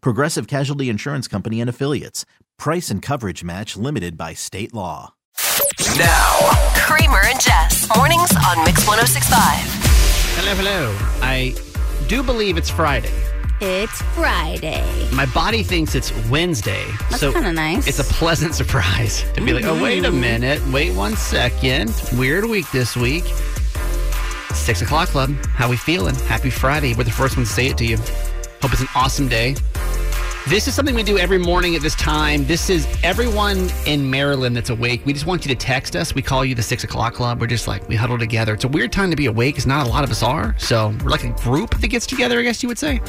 Progressive Casualty Insurance Company and Affiliates. Price and coverage match limited by state law. Now, Kramer and Jess. Mornings on Mix 1065. Hello, hello. I do believe it's Friday. It's Friday. My body thinks it's Wednesday. That's so kinda nice. It's a pleasant surprise to be like, oh, wait a mm-hmm. minute. Wait one second. Weird week this week. Six o'clock club. How we feeling? Happy Friday. We're the first ones to say it to you. Hope it's an awesome day. This is something we do every morning at this time. This is everyone in Maryland that's awake. We just want you to text us. We call you the six o'clock club. We're just like, we huddle together. It's a weird time to be awake because not a lot of us are. So we're like a group that gets together, I guess you would say.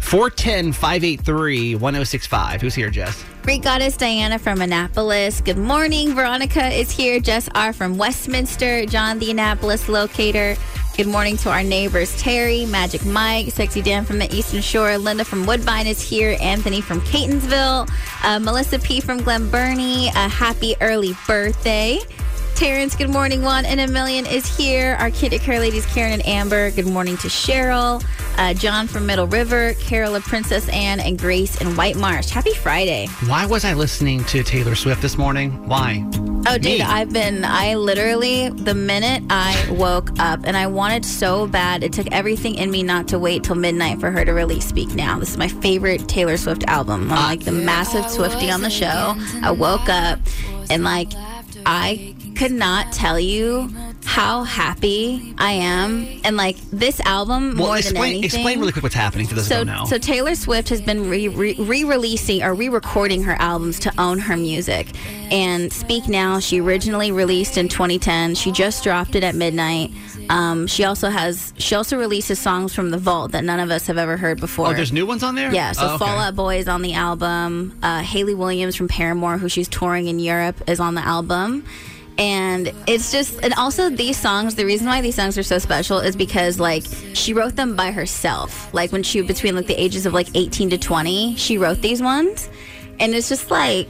410 583 1065. Who's here, Jess? Greek goddess Diana from Annapolis. Good morning. Veronica is here. Jess R from Westminster. John, the Annapolis locator. Good morning to our neighbors Terry, Magic Mike, Sexy Dan from the Eastern Shore, Linda from Woodbine is here, Anthony from Catonsville, uh, Melissa P from Glen Burnie. A happy early birthday. Terrence, good morning. One in a million is here. Our Kid Care ladies, Karen and Amber. Good morning to Cheryl. Uh, John from Middle River, Carol of Princess Anne, and Grace in White Marsh. Happy Friday. Why was I listening to Taylor Swift this morning? Why? Oh, dude, Me. I've been, I literally, the minute I woke up and I wanted so bad, it took everything in me not to wait till midnight for her to release Speak Now. This is my favorite Taylor Swift album. I'm like the massive Swiftie on the show. I woke up and like, I could not tell you how happy I am. And like this album, Well, more than explain, anything. explain really quick what's happening to those So, who don't know. so Taylor Swift has been re- re- re-releasing or re-recording her albums to own her music. And Speak Now, she originally released in 2010. She just dropped it at midnight. Um, she also has she also releases songs from the vault that none of us have ever heard before. oh, there's new ones on there? Yeah, so Oh, okay. Fall Out Boy is on the album. Uh, Hayley Williams from Paramore, who she's touring in Europe, is on the album. And it's just, and also these songs, the reason why these songs are so special is because, like, she wrote them by herself. Like, when she, between like the ages of like 18 to 20, she wrote these ones. And it's just like,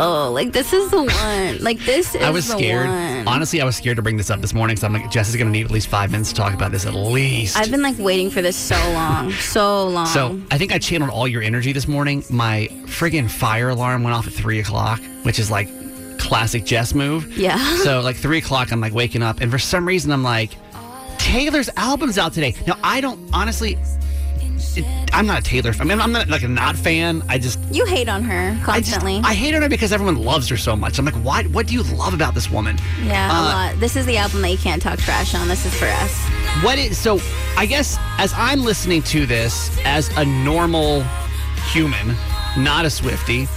oh, like, this is the one. Like, this is I was scared. one. Honestly, I was scared to bring this up this morning because I'm like, Jess is going to need at least five minutes to talk about this at least. I've been like waiting for this so long, so long. so I think I channeled all your energy this morning. My friggin' fire alarm went off at three o'clock, which is like classic Jess move. Yeah. So like three o'clock, I'm like waking up, and for some reason, I'm like, Taylor's album's out today. Now I don't honestly. It, I'm not a Taylor. fan. I mean, I'm not like a not fan. I just you hate on her I just constantly. I hate on her because everyone loves her so much. I'm like, why? What do you love about this woman? yeah, a Uh, lot. This is the album that you can't talk trash on. This is for us. What is so? I guess as I'm listening to this as a normal human, not a Swiftie,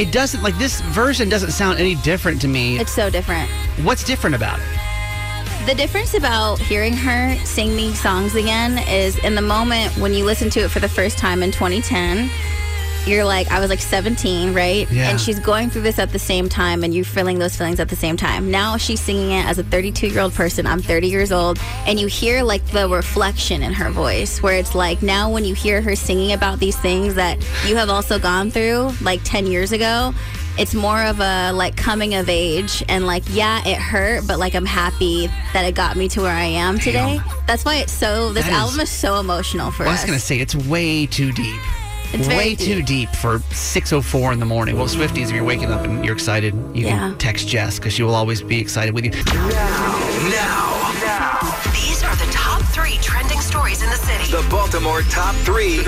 it doesn't like this version doesn't sound any different to me. It's so different. What's different about it? The difference about hearing her sing these songs again is in the moment when you listen to it for the first time in 2010. You're like, I was like 17, right? Yeah. And she's going through this at the same time, and you're feeling those feelings at the same time. Now she's singing it as a 32 year old person. I'm 30 years old, and you hear like the reflection in her voice, where it's like now when you hear her singing about these things that you have also gone through like 10 years ago, it's more of a like coming of age and like yeah it hurt but like i'm happy that it got me to where i am today that's why it's so this That is- album is so emotional for I was gonna say it's way too deep. It's very way too deep for 6:04 in the morning. Well, Swifties, if you're waking up and you're excited, you Yeah. can text Jess because she will always be excited with you. now, now, now. These are the top three trending stories in the city. the Baltimore top three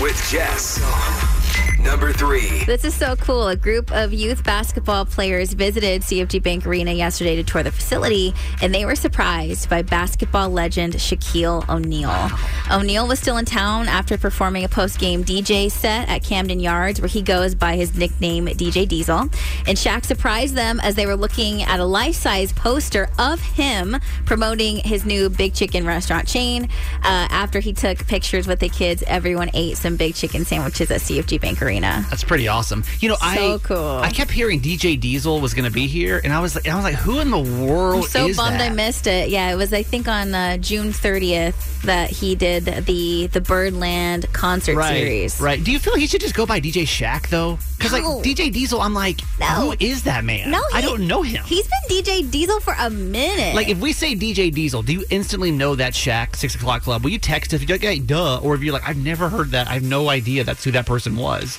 with Jess. Number three. This is so cool. A group of youth basketball players visited CFG Bank Arena yesterday to tour the facility, and they were surprised by basketball legend Shaquille O'Neal. O'Neal was still in town after performing a post game DJ set at Camden Yards, where he goes by his nickname DJ Diesel. And Shaq surprised them as they were looking at a life size poster of him promoting his new Big Chicken restaurant chain. Uh, after he took pictures with the kids, everyone ate some big chicken sandwiches at CFG Bank Arena. That's pretty awesome. You know, I cool. I kept hearing DJ Diesel was going to be here, and I was like, I was like, who in the world I'm so bummed that? I missed it. Yeah, it was I think on uh, June 30th that he did the the Birdland concert right, series. right. Do you feel like he should just go by DJ Shaq though? Because No. like DJ Diesel, I'm like, No. who is that man? No, I don't know him. He's been DJ Diesel for a minute. Like if we say DJ Diesel, do you instantly know that Shaq Six O'clock Club? Will you text us? If you're like, hey, duh, or if you're like, I've never heard that. I have no idea that's who that person was.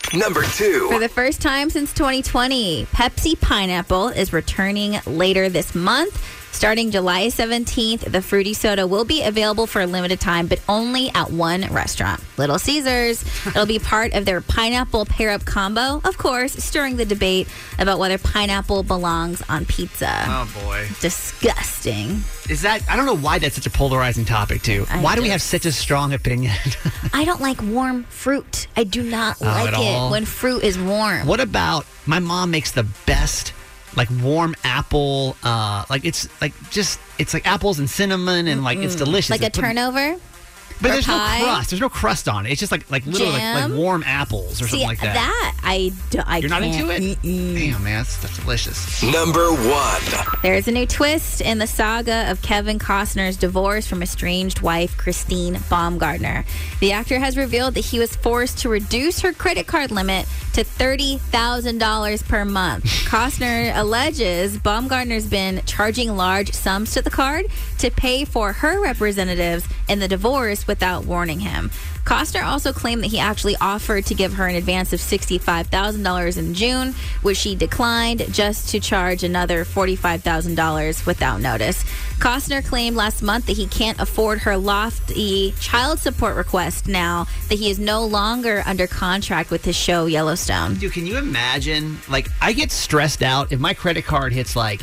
Number two. For the first time since 2020, Pepsi Pineapple is returning later this month. Starting July 17th, the fruity soda will be available for a limited time, but only at one restaurant, Little Caesars. It'll be part of their pineapple pair up combo, of course, stirring the debate about whether pineapple belongs on pizza. Oh boy, Disgusting. is that? I don't know why that's such a polarizing topic too. I why do we have such a strong opinion? I don't like warm fruit. I do not Oh, like it when fruit is warm. What about my mom makes the best like warm apple uh like it's like just it's like apples and cinnamon and like it's delicious. Like a It's put- turnover? But there's pie? no crust. There's no crust on it. It's just like like literally like, like warm apples or See, something like that. that I, do, I You're not can't. into it? Damn man, that's, that's delicious. Number one. There's a new twist in the saga of Kevin Costner's divorce from estranged wife Christine Baumgartner. The actor has revealed that he was forced to reduce her credit card limit to $30,000 per month. Costner alleges Baumgartner's been charging large sums to the card to pay for her representatives in the divorce without warning him. Costner also claimed that he actually offered to give her an advance of $65,000 in June, which she declined just to charge another $45,000 without notice. Costner claimed last month that he can't afford her lofty child support request now that he is no longer under contract with his show Yellowstone. Dude, can you imagine? Like, I get stressed out if my credit card hits like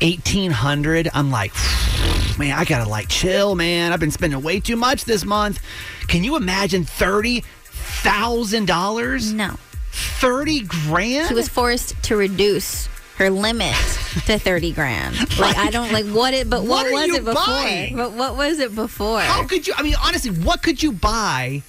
eighteen hundred. I'm like, man, I gotta like chill, man. I've been spending way too much this month. Can you imagine thirty thousand dollars? No. Thirty grand? she was forced to reduce her limit to 30 grand. Like I don't like what it but What what, was it before? buying? But what was it before? How could you? I mean, honestly, what could you buy?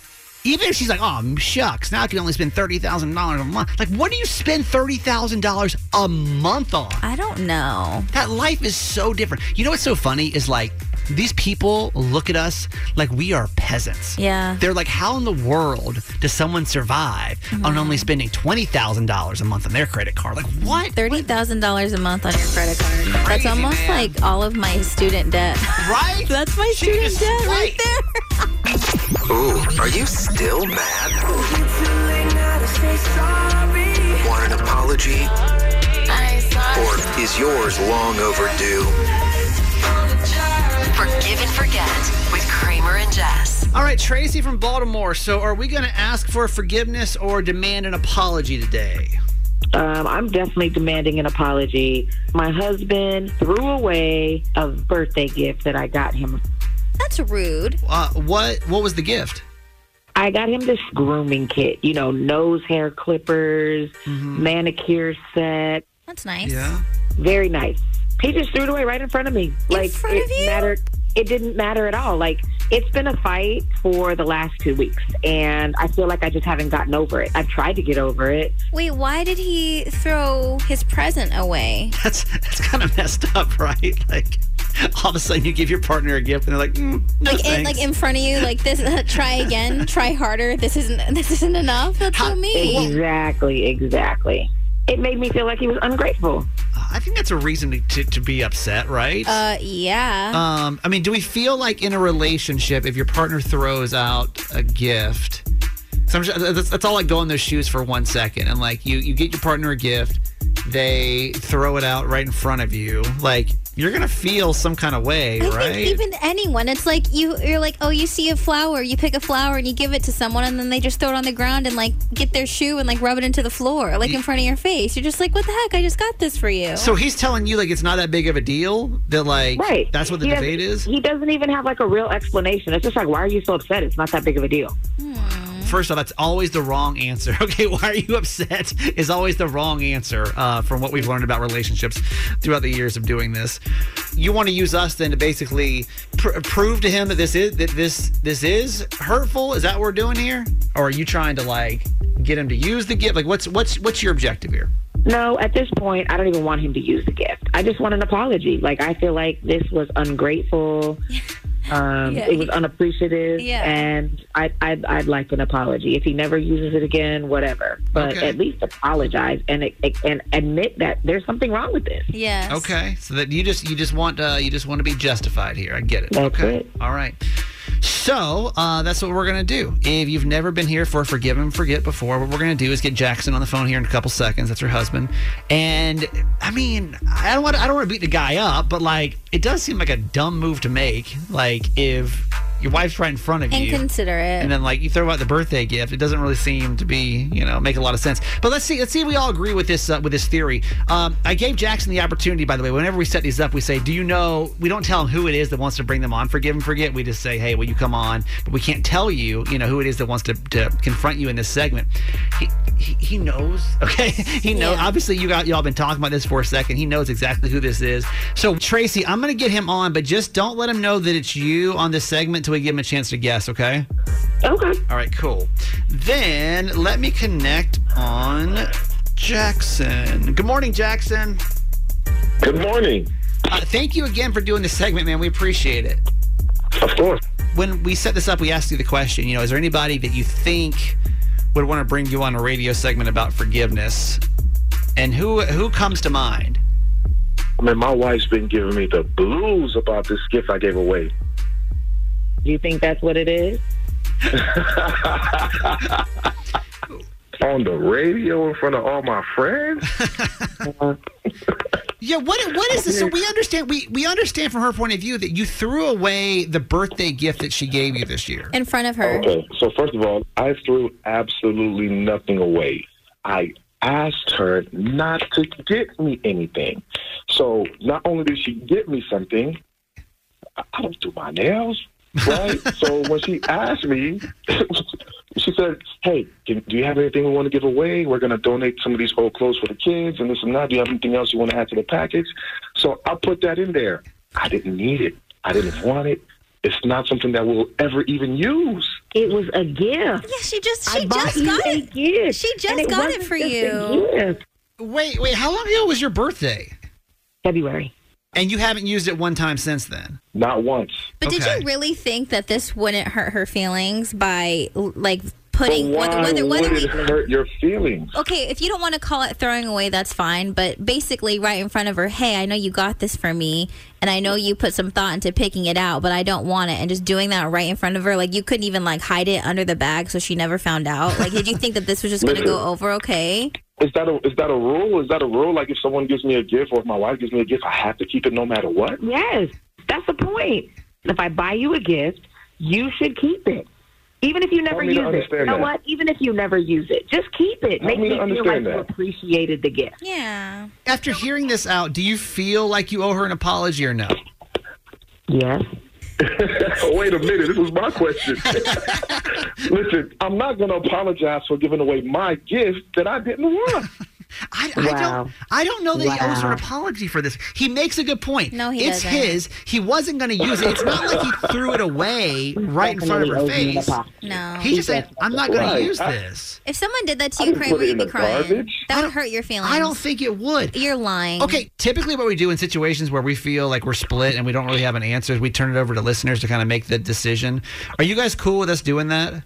Even if she's like, oh shucks, now I can only spend thirty thousand dollars a month. Like, what do you spend thirty thousand dollars a month on? I don't know. That life is so different. You know what's so funny is like these people look at us like we are peasants. Yeah. They're like, how in the world does someone survive Mm-hmm. on only spending twenty thousand dollars a month on their credit card? Like what? Thirty thousand dollars a month on your credit card. That's almost man. like all of my student debt. Right? That's my student debt right. right there. Ooh, are you still mad? Want an apology? Or is yours long overdue? Forgive and forget with Kramer and Jess. All right, Tracy from Baltimore. So, are we going to ask for forgiveness or demand an apology today? Um, I'm definitely demanding an apology. My husband threw away a birthday gift that I got him. That's rude. Uh, what What was the gift? I got him this grooming kit, you know, nose hair clippers, Mm-hmm. manicure set. That's nice. Yeah. Very nice. He just threw it away right in front of me. like front it of you? mattered it didn't matter at all. Like it's been a fight for the last two weeks and I feel like I just haven't gotten over it. I've tried to get over it. Wait, why did he throw his present away? That's that's kind of messed up, right? Like all of a sudden you give your partner a gift and they're like, mm, no Like in, like in front of you, like this. try again. Try harder. This isn't. This isn't enough. That's so mean. Exactly, exactly. It made me feel like he was ungrateful. I think that's a reason to, to, to be upset, right? Uh, yeah. Um, I mean, do we feel like in a relationship, if your partner throws out a gift, some, that's, that's all like go in those shoes for one second, and like you, you get your partner a gift, they throw it out right in front of you. Like, you're gonna feel some kind of way, I right? think even anyone, it's like you, you're like, oh, you see a flower, you pick a flower and you give it to someone, and then they just throw it on the ground and like get their shoe and like rub it into the floor, like in front of your face. You're just like, what the heck? I just got this for you. so he's telling you like it's not that big of a deal. That like Right. that's what the He doesn't- debate is. He doesn't even have like a real explanation. It's just like, why are you so upset? It's not that big of a deal. First off, that's always the wrong answer. Okay, why are you upset? Is always the wrong answer uh, from what we've learned about relationships throughout the years of doing this. You want to use us then to basically pr- prove to him that this is that this this is hurtful. Is that what we're doing here, or are you trying to like get him to use the gift? Like, what's what's what's your objective here? No, at this point, I don't even want him to use the gift. I just want an apology. Like, I feel like this was ungrateful. Um, Yeah. It was unappreciative, Yeah. and I, I'd, I'd like an apology. If he never uses it again, whatever. But Okay. at least apologize and and admit that there's something wrong with this. yes. Okay, so that you just you just want uh, you just want to be justified here. I get it. That's okay, it. all right. So uh, that's what we're gonna do. If you've never been here for Forgive and Forget before, what we're gonna do is get Jackson on the phone here in a couple seconds. That's her husband, and I mean, I don't want I don't want to beat the guy up, but like it does seem like a dumb move to make. Like if your wife's right in front of you, Inconsiderate. and then like you throw out the birthday gift, it doesn't really seem to be you know make a lot of sense. But let's see let's see if we all agree with this uh, with this theory. Um, I gave Jackson the opportunity, by the way. Whenever we set these up, we say, "Do you know?" We don't tell him who it is that wants to bring them on. Forgive and forget. We just say, "Hey, will you come on?" But we can't tell you, you know, who it is that wants to, to confront you in this segment. He, he, he knows, okay? He knows. Yeah. Obviously, you got y'all been talking about this for a second. He knows exactly who this is. So Tracy, I'm gonna get him on, but just don't let him know that it's you on this segment until we give him a chance to guess, okay? Okay. All right, cool. Then let me connect on Jackson. Good morning, Jackson. Good morning. Uh, thank you again for doing this segment, man. We appreciate it. Of course. When we set this up, we asked you the question, you know, is there anybody that you think would want to bring you on a radio segment about forgiveness? And who who comes to mind? I mean, my wife's been giving me the blues about this gift I gave away. Do you think that's what it is? On the radio in front of all my friends? Yeah, what what is this? So we understand we we understand from her point of view that you threw away the birthday gift that she gave you this year. in front of her. Okay, so first of all, I threw absolutely nothing away. I asked her not to get me anything. So not only did she get me something, I I don't do my nails, right? so when she asked me, she said, "Hey, can, do you have anything we want to give away? We're going to donate some of these old clothes for the kids and this and that. Do you have anything else you want to add to the package?" So I put that in there. I didn't need it. I didn't want it. It's not something that we'll ever even use. It was a gift. Yeah, she just she bought just got it. gift. She just and got it for just a you. gift. Wait, wait, how long ago was your birthday? February. And you haven't used it one time since then. Not once. But did Okay. you really think that this wouldn't hurt her feelings by like putting But whether why whether whether would it we hurt your feelings? Okay, if you don't want to call it throwing away, that's fine. But basically, right in front of her, hey, I know you got this for me, and I know you put some thought into picking it out, but I don't want it. And just doing that right in front of her, like you couldn't even like hide it under the bag so she never found out. Like, did you think that this was just going to go over okay? Is that a is that a rule? Is that a rule? Like if someone gives me a gift or if my wife gives me a gift, I have to keep it no matter what. Yes, that's the point. If I buy you a gift, you should keep it. Even if you never use it. understand You know that. what? Even if you never use it, just keep it. Help Make me me feel like understand you appreciated the gift. Yeah. After hearing this out, do you feel like you owe her an apology or no? Yes. Wait a minute, this was my question. Listen, I'm not going to apologize for giving away my gift that I didn't want. I, I don't. I don't know that he owes her an apology for this. He makes a good point. No, he it's doesn't. his. He wasn't going to use it. It's not like he threw it away right in front of her Definitely owes me an face. No. He just said, "I'm not going to use I- this." If someone did that to I you, didn't Kramer, you'd be crying. garbage. That would hurt your feelings. I don't think it would. You're lying. Okay, typically what we do in situations where we feel like we're split and we don't really have an answer is we turn it over to listeners to kind of make the decision. Are you guys cool with us doing that?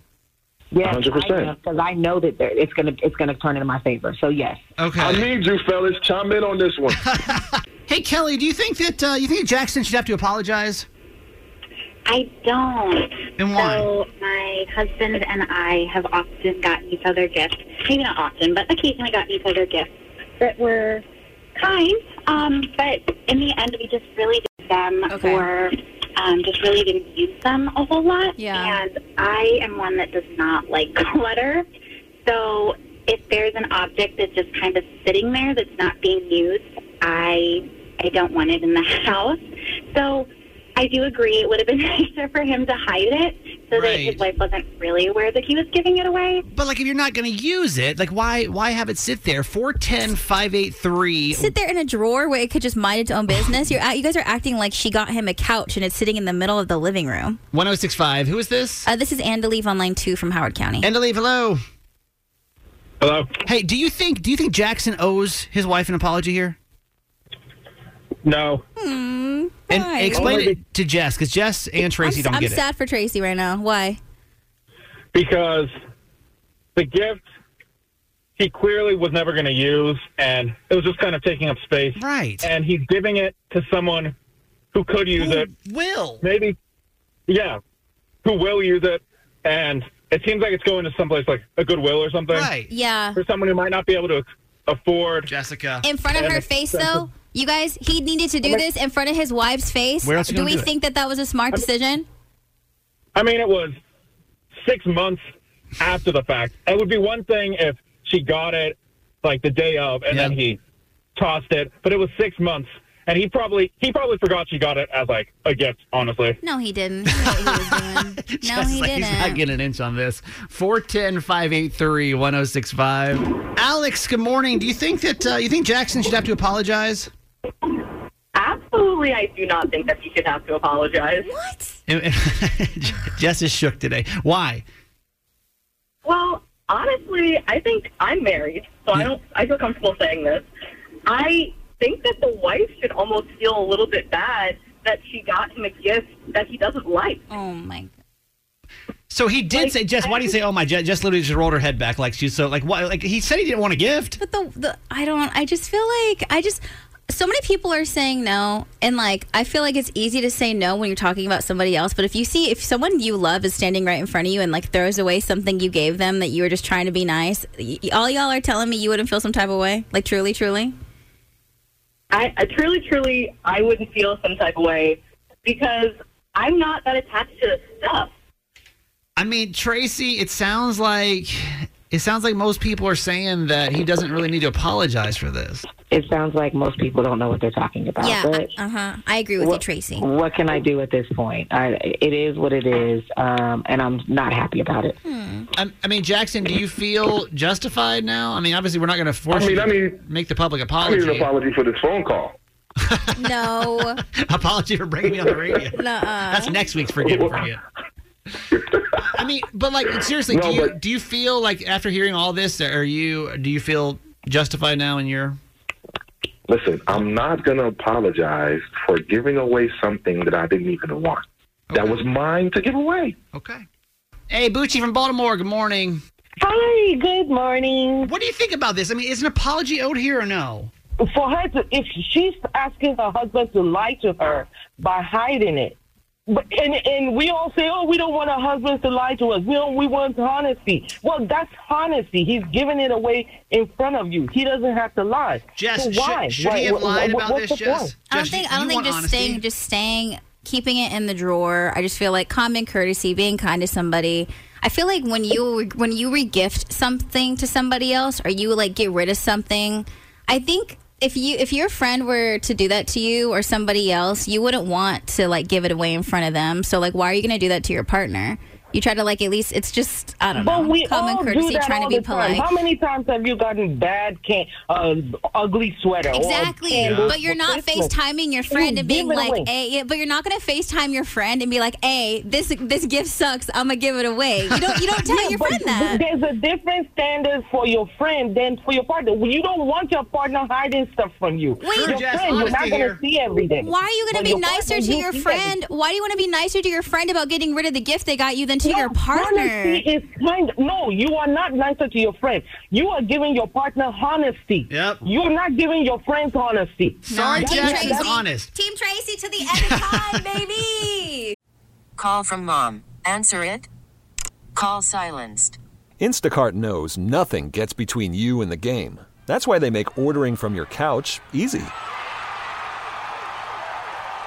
Yes, 100%. because I know that it's gonna it's gonna turn in my favor. So yes. Okay. I need you fellas chime in on this one. hey Kelly, do you think that uh, you think Jackson should have to apologize? I don't. And why? So my husband and I have often gotten each other gifts. Maybe not often, but occasionally gotten each other gifts that were kind. Um, but in the end, we just really did them Okay. for. Um, just really didn't use them a whole lot. Yeah. And I am one that does not like clutter. So if there's an object that's just kind of sitting there that's not being used, I I don't want it in the house. So I do agree it would have been nicer for him to hide it so that his wife wasn't really aware that he was giving it away. But like, if you're not going to use it, like, why why have it sit there? 410 583 Sit there in a drawer where it could just mind its own business. You're act- you guys are acting like she got him a couch and it's sitting in the middle of the living room. 1065. Who is this? Uh, this is Andaleave on line two from Howard County. And to leave, hello. Hello. Hey, do you think do you think Jackson owes his wife an apology here? No. Hmm, and Why? explain it to Jess, because Jess and Tracy I'm, don't I'm get sad for Tracy right now. Why? because the gift he clearly was never going to use, and it was just kind of taking up space. Right. And he's giving it to someone who could use Who it, will. maybe, yeah, who will use it, and it seems like it's going to someplace like a Goodwill or something Right. Yeah. for someone who might not be able to afford. Jessica. In front of her face, though, you guys, he needed to do this in front of his wife's face. Where else you do gonna we do it? think that that was a smart decision? I mean, it was six months after the fact. It would be one thing if she got it like the day of, and then he tossed it. But it was six months, and he probably he probably forgot she got it as like a gift. Honestly, No, he didn't. He knew what he was doing. No, Jess he like didn't. He's not getting an inch on this. 410 583 1065. Alex, good morning. Do you think that uh, you think Jackson should have to apologize? Absolutely, I do not think that he should have to apologize. what? Jess is shook today. Why? Well, honestly, I think I'm married, so I don't. I feel comfortable saying this. I think that the wife should almost feel a little bit bad that she got him a gift that he doesn't like. Oh my. God. So he did Like, say, Jess, why do you say, oh my, Jess, Jess literally just rolled her head back like she's so, like, what? Like, he said he didn't want a gift. But the the I don't. I just feel like I just. So many people are saying no, and like I feel like it's easy to say no when you're talking about somebody else. But if you see if someone you love is standing right in front of you and like throws away something you gave them that you were just trying to be nice, y- all y'all are telling me you wouldn't feel some type of way. Like truly, truly. I, I truly, truly, I wouldn't feel some type of way because I'm not that attached to stuff. I mean, Tracy, it sounds like, it sounds like most people are saying that he doesn't really need to apologize for this. It sounds like most people don't know what they're talking about. yeah. Uh huh. I agree with you, Tracy. what can I do at this point? I, it is what it is, um, and I'm not happy about it. I, I mean, Jackson, do you feel justified now? I mean, obviously, we're not going to force I mean, you I to mean- make the public I need apology. an apology for this phone call. No. apology for bringing me on the radio. Nuh-uh. That's next week's forget and forget. I mean, but like seriously, do you but- do you feel like after hearing all this, are you do you feel justified now in your? Listen, I'm not going to apologize for giving away something that I didn't even want. That was mine to give away. Okay. Hey, Bucci from Baltimore. Good morning. Hi, good morning. What do you think about this? I mean, is an apology owed here or no? For her to, if she's asking her husband to lie to her by hiding it, but and and we all say, oh, we don't want our husbands to lie to us. We don't. We want honesty. Well, that's honesty. He's giving it away in front of you. He doesn't have to lie. Jess, so why? should, should Why- he have lied wh- about this, the Jess? I don't Jess, think I don't think just honesty? staying just staying keeping it in the drawer. I just feel like common courtesy, being kind to somebody. I feel like when you when you regift something to somebody else or you like get rid of something, I think if you if your friend were to do that to you or somebody else, you wouldn't want to like give it away in front of them. So like why are you going to do that to your partner? You try to like at least it's just I don't But know we common all courtesy do that trying to be the time. polite. How many times have you gotten bad, can- uh, ugly sweater? or Exactly, candles but you're for not Christmas? FaceTiming your friend You and being give it like, away. "Hey," yeah, but you're not gonna FaceTime your friend and be like, "Hey, this this gift sucks. I'm gonna give it away." You don't you don't tell Yeah, your but friend that. There's a different standard for your friend than for your partner. You don't want your partner hiding stuff from you. Wait. your Jess, friend, you're not honesty going here. to see everything. Why are you gonna But be your nicer partner, to you your see friend? Why do you want to be nicer to your friend about getting rid of the gift they got you than to No, your partner? Honesty is kind. No, you are not nicer to your friend. You are giving your partner honesty. Yep. You're not giving your friends honesty. Sorry, No, Team Jess, Tracy. it's honest. Team Tracy to the end of time, baby. Call from mom. Answer it. Call silenced. Instacart knows nothing gets between you and the game. That's why they make ordering from your couch easy.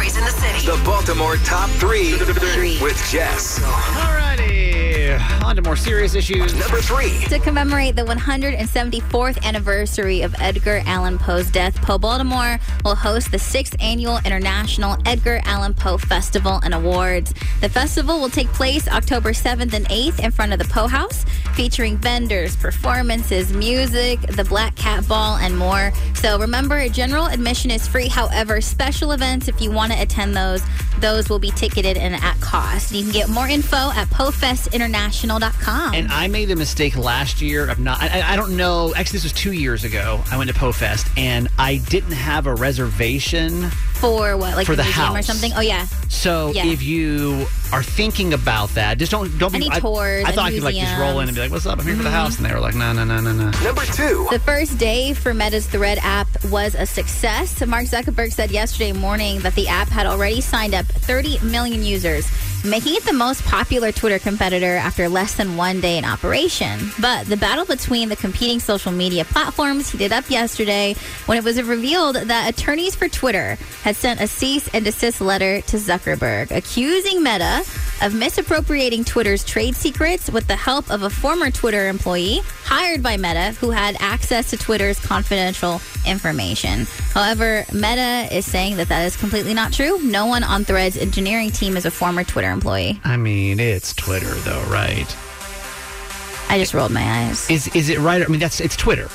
stories in the city. the Baltimore Top 3 with Jess. Alrighty. On to more serious issues. Number 3. To commemorate the 174th anniversary of Edgar Allan Poe's death, Poe Baltimore will host the sixth annual International Edgar Allan Poe Festival and Awards. The festival will take place October 7th and 8th in front of the Poe House, featuring vendors, performances, music, the Black Cat Ball, and more. So remember, general admission is free. However, special events, if you want to attend those, those will be ticketed and at cost. You can get more info at PoeFestInternational.com. And I made the mistake last year of not. I, I don't know. Actually, this was two years ago. I went to PoeFest and I didn't have a reservation. For what, like For the, the museum or something? Oh yeah. So Yeah. if you are thinking about that, just don't don't be. Any I, tours I thought I and could like just roll in and be like, "What's up? I'm here for the house," and they were like, "No, no, no, no, no." Number 2. The first day for Meta's Thread app was a success. Mark Zuckerberg said yesterday morning that the app had already signed up 30 million users, making it the most popular Twitter competitor after less than one day in operation. But the battle between the competing social media platforms heated up yesterday when it was revealed that attorneys for Twitter had sent a cease and desist letter to Zuckerberg, accusing Meta of misappropriating Twitter's trade secrets with the help of a former Twitter employee hired by Meta who had access to Twitter's confidential information. However, Meta is saying that that is completely not true. No one on Thread's engineering team is a former Twitter employee. I mean, it's Twitter, though, right? I just rolled my eyes. Is is it right? I mean, that's it's Twitter.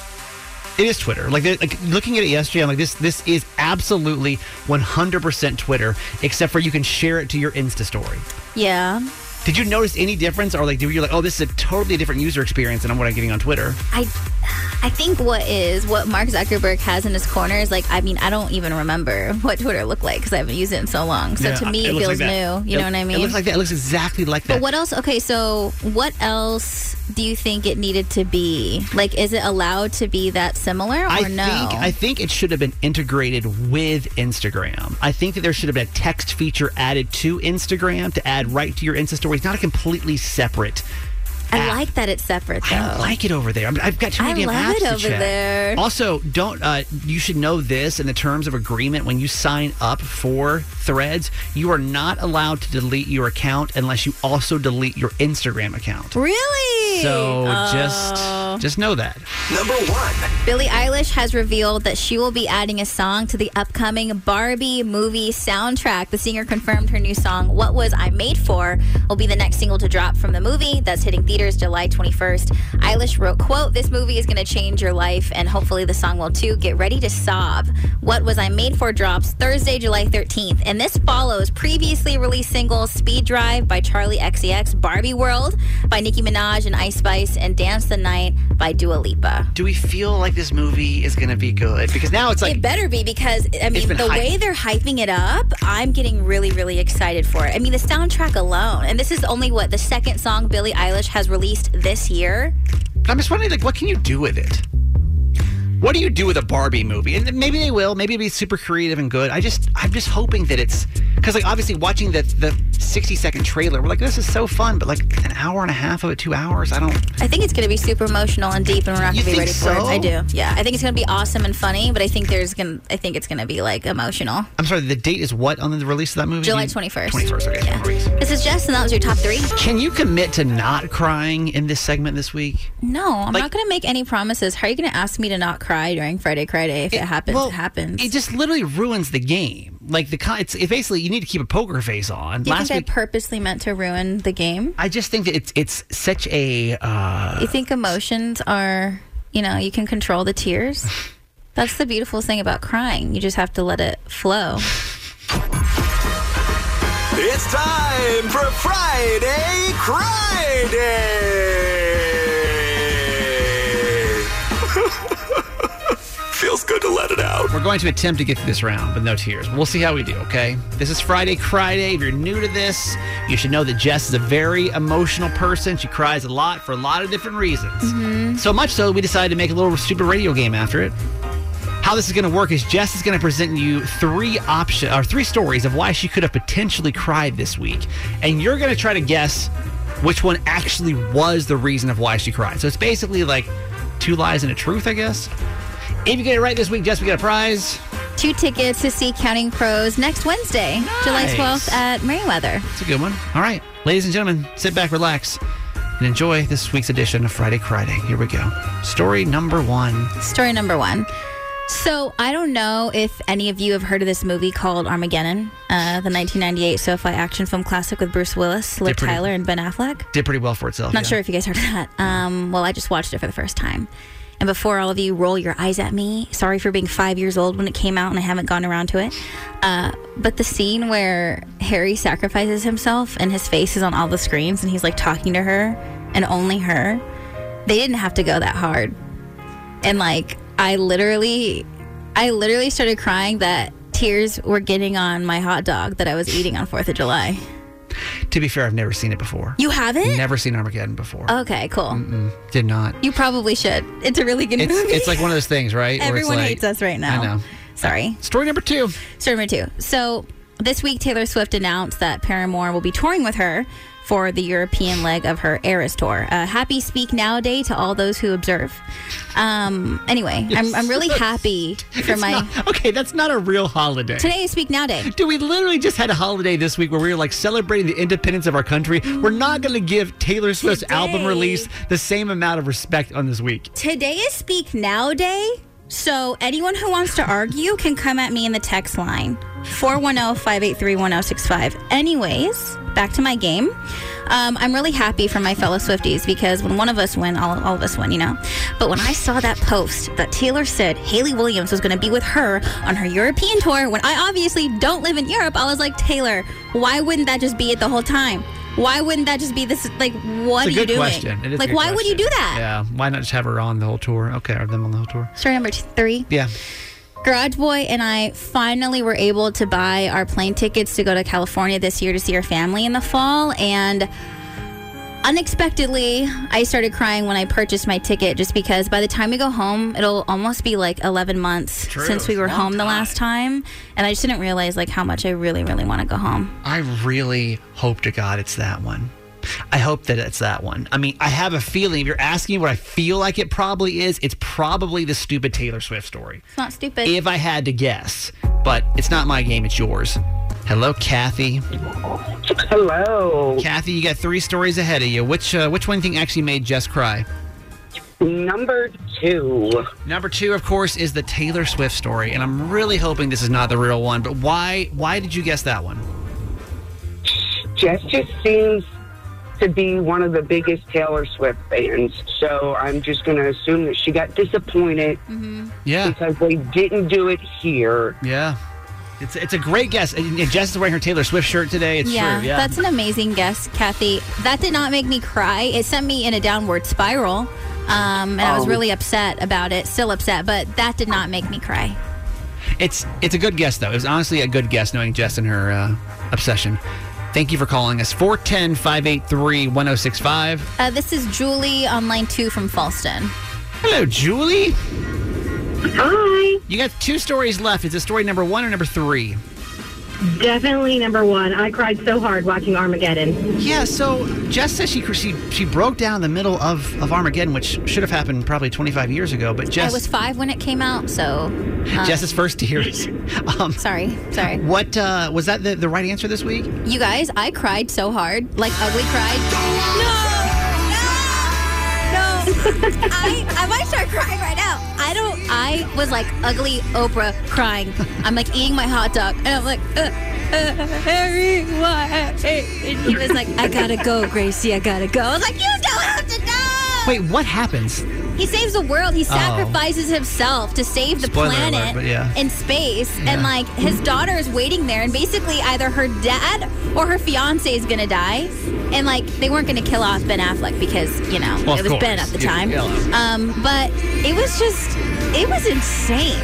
It is Twitter. Like, like looking at it yesterday, I'm like, this this is absolutely 100% Twitter, except for you can share it to your Insta story. Yeah. Did you notice any difference, or like, do you're like, oh, this is a totally different user experience than what I'm getting on Twitter? I I think what is what Mark Zuckerberg has in his corner is like I mean I don't even remember what Twitter looked like because I haven't used it in so long. So Yeah, to uh, me it it, feels like new. You It- know what I mean? It looks like that. It looks exactly like that. But what else? Okay, so what else do you think it needed to be? Like, is it allowed to be that similar or I no? think I think it should have been integrated with Instagram. I think that there should have been a text feature added to Instagram to add right to your Insta stories, not a completely separate. I like that it's separate though. I don't like it over there. I I've got too I many damn love apps it to over check. there. Also, don't uh, you should know this in the terms of agreement when you sign up for Threads, you are not allowed to delete your account unless you also delete your Instagram account. Really? So Oh. just just know that. Number 1. Billie Eilish has revealed that she will be adding a song to the upcoming Barbie movie soundtrack. The singer confirmed her new song, What Was I Made For, will be the next single to drop from the movie that's hitting theaters July 21st. Eilish wrote, quote, This movie is going to change your life and hopefully the song will too. Get ready to sob. What Was I Made For drops Thursday, July 13th. And this follows previously released singles Speed Drive by Charli XCX, Barbie World by Nicki Minaj and Ice Spice, and Dance the Night by Dua Lipa. Do we feel like this movie is going to be good? Because now it's like it better be because I mean the hyped. way they're hyping it up, I'm getting really, really excited for it. I mean the soundtrack alone, and this is only what the second song Billie Eilish has released this year. I'm just wondering, like, what can you do with it? What do you do with a Barbie movie? And maybe they will. Maybe it'll be super creative and good. I just, I'm just hoping that it's because, like, obviously watching the the 60 second trailer, we're like, this is so fun. But like an hour and a half of it, two hours, I don't. I think it's going to be super emotional and deep, and we're not going to be ready for so? it. I do. Yeah, I think it's going to be awesome and funny, but I think there's going. to I think it's going to be like emotional. I'm sorry. The date is what on the release of that movie? July You- 21st. 21st. Okay. Yeah. This is Jess, and that was your top three. Can you commit to not crying in this segment this week? No, I'm Like- not going to make any promises. How are you going to ask me to not cry during Friday Cry Day if it, happens? well, it happens. It just literally ruins the game. Like the it's it basically you need to keep a poker face on. do you Last think week, I purposely meant to ruin the game? I just think that it's it's such a. Uh, You think emotions are, you know, you can control the tears? That's the beautiful thing about crying. You just have to let it flow. It's time for Friday Cry feels good to let it out. We're going to attempt to get through this round but no tears. We'll see how we do, okay? This is Friday Friday. If you're new to this, you should know that Jess is a very emotional person. She cries a lot for a lot of different reasons. Mm-hmm. So much so, we decided to make a little stupid radio game after it. How this is going to work is Jess is going to present you three option or three stories of why she could have potentially cried this week, and you're going to try to guess which one actually was the reason of why she cried. So it's basically like two lies and a truth, I guess. If you get it right this week, Jess, we get a prize. Two tickets to see Counting Crows next Wednesday, July 12th at Merriweather. It's a good one. All right, ladies and gentlemen, sit back, relax, and enjoy this week's edition of Friday Cry Day. Here we go. Story number one. Story number one. So I don't know if any of you have heard of this movie called Armageddon, uh, the 1998 sci-fi action film classic with Bruce Willis, Liv Tyler, and Ben Affleck. Did pretty well for itself. Not yeah. sure if you guys heard of that. Um, well, I just watched it for the first time. And before all of you roll your eyes at me, sorry for being five years old when it came out and I haven't gone around to it. Uh, but the scene where Harry sacrifices himself and his face is on all the screens and he's like talking to her and only her, they didn't have to go that hard. And like, I literally, I literally started crying that tears were getting on my hot dog that I was eating on 4th of July. To be fair, I've never seen it before. You haven't? Never seen Armageddon before. Okay, cool. Mm, Did not. You probably should. It's a really good It's movie. it's like one of those things, right? Everyone like- hates us right now. I know. Sorry. Story number two. Story number two. So this week, Taylor Swift announced that Paramore will be touring with her for the European leg of her Eras tour. Uh, happy Speak Now Day to all those who observe. Um, anyway, I'm, I'm really happy for It's my. not- okay, that's not a real holiday. Today is Speak Now Day. Dude, we literally just had a holiday this week where we were like celebrating the independence of our country. We're not going to give Taylor Swift's album release the same amount of respect on this week. Today is Speak Now Day. So anyone who wants to argue can come at me in the text line 410-583-1065. Anyways, back to my game. Um, I'm really happy for my fellow Swifties because when one of us win, all, all of us win, you know. But when I saw that post that Taylor said Hayley Williams was going to be with her on her European tour, when I obviously don't live in Europe, I was like, Taylor, why wouldn't that just be it the whole time? Why wouldn't that just be this? Like, what it's are a you doing? question. It is a like, good why would you do that? Yeah, why not just have her on the whole tour? Okay, or them on the whole tour. Story number three. Yeah. Garage Boy and I finally were able to buy our plane tickets to go to California this year to see our family in the fall. And unexpectedly, I started crying when I purchased my ticket just because by the time we go home, it'll almost be like 11 months True. since we were Long home the last time. And I just didn't realize like how much I really, really want to go home. I really hope to God it's that one. I hope that it's that one. I mean, I have a feeling if you're asking what I feel like it probably is, it's probably the stupid Taylor Swift story. It's not stupid. If I had to guess, but it's not my game, it's yours. Hello, Kathy. Hello. Kathy, you got three stories ahead of you. Which uh, which one do you think actually made Jess cry? Number two. Number two, of course, is the Taylor Swift story, and I'm really hoping this is not the real one. But why why did you guess that one? Jess just seems to be one of the biggest Taylor Swift fans. So I'm just going to assume that she got disappointed Yeah. because they didn't do it here. Yeah. It's it's a great guess. And Jess is wearing her Taylor Swift shirt today. It's yeah, true. Yeah. that's an amazing guess, Kathy. That did not make me cry. It sent me in a downward spiral. Um, and I was Oh. really upset about it, still upset, but that did not make me cry. It's it's a good guess though. It was honestly a good guess knowing Jess and her uh, obsession. Thank you for calling us 410-583-1065. Uh, this is Julie on line two from Falston. Hello, Julie. Hi. You got two stories left. Is it story number one or number three? Definitely number one. I cried so hard watching Armageddon. Yeah, so Jess says she she she broke down in the middle of, of Armageddon, which should have happened probably 25 years ago. But Jess, I was five when it came out, so. uh, Jess's first tears. Um, sorry, sorry. What uh, was that the, the right answer this week? You guys, I cried so hard, like ugly cried. No, no, no. I I might start crying right now. I don't. I was like ugly Oprah crying. I'm like eating my hot dog, and I'm like, uh, uh, Harry, why? And he was like, I gotta go, Gracie. I gotta go. I was like, you don't have to know. Wait, what happens? He saves the world. He sacrifices himself to save the Spoiler planet alert, yeah. in space. Yeah. And like his daughter is waiting there, and basically either her dad or her fiance is gonna die. And like they weren't gonna kill off Ben Affleck because you know Well, it was Ben at the You time. Um, but it was just it was insane.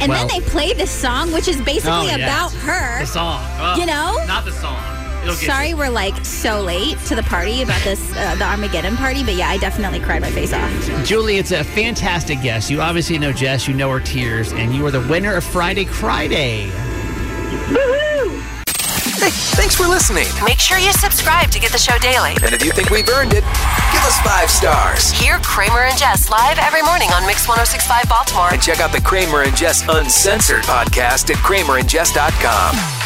And Well- then they played this song, which is basically Oh, about her. The song. Ugh. You know? Not the song. It'll get Sorry, you. we're like so late to the party about this, uh, the Armageddon party, but yeah, I definitely cried my face off. Julie, it's a fantastic guest. You obviously know Jess, you know her tears, and you are the winner of Friday Friday. Day. Hey, thanks for listening. Make sure you subscribe to get the show daily. And if you think we've earned it, give us five stars. Hear Kramer and Jess live every morning on Mix 1065 Baltimore. And check out the Kramer and Jess Uncensored podcast at kramerandjess.com.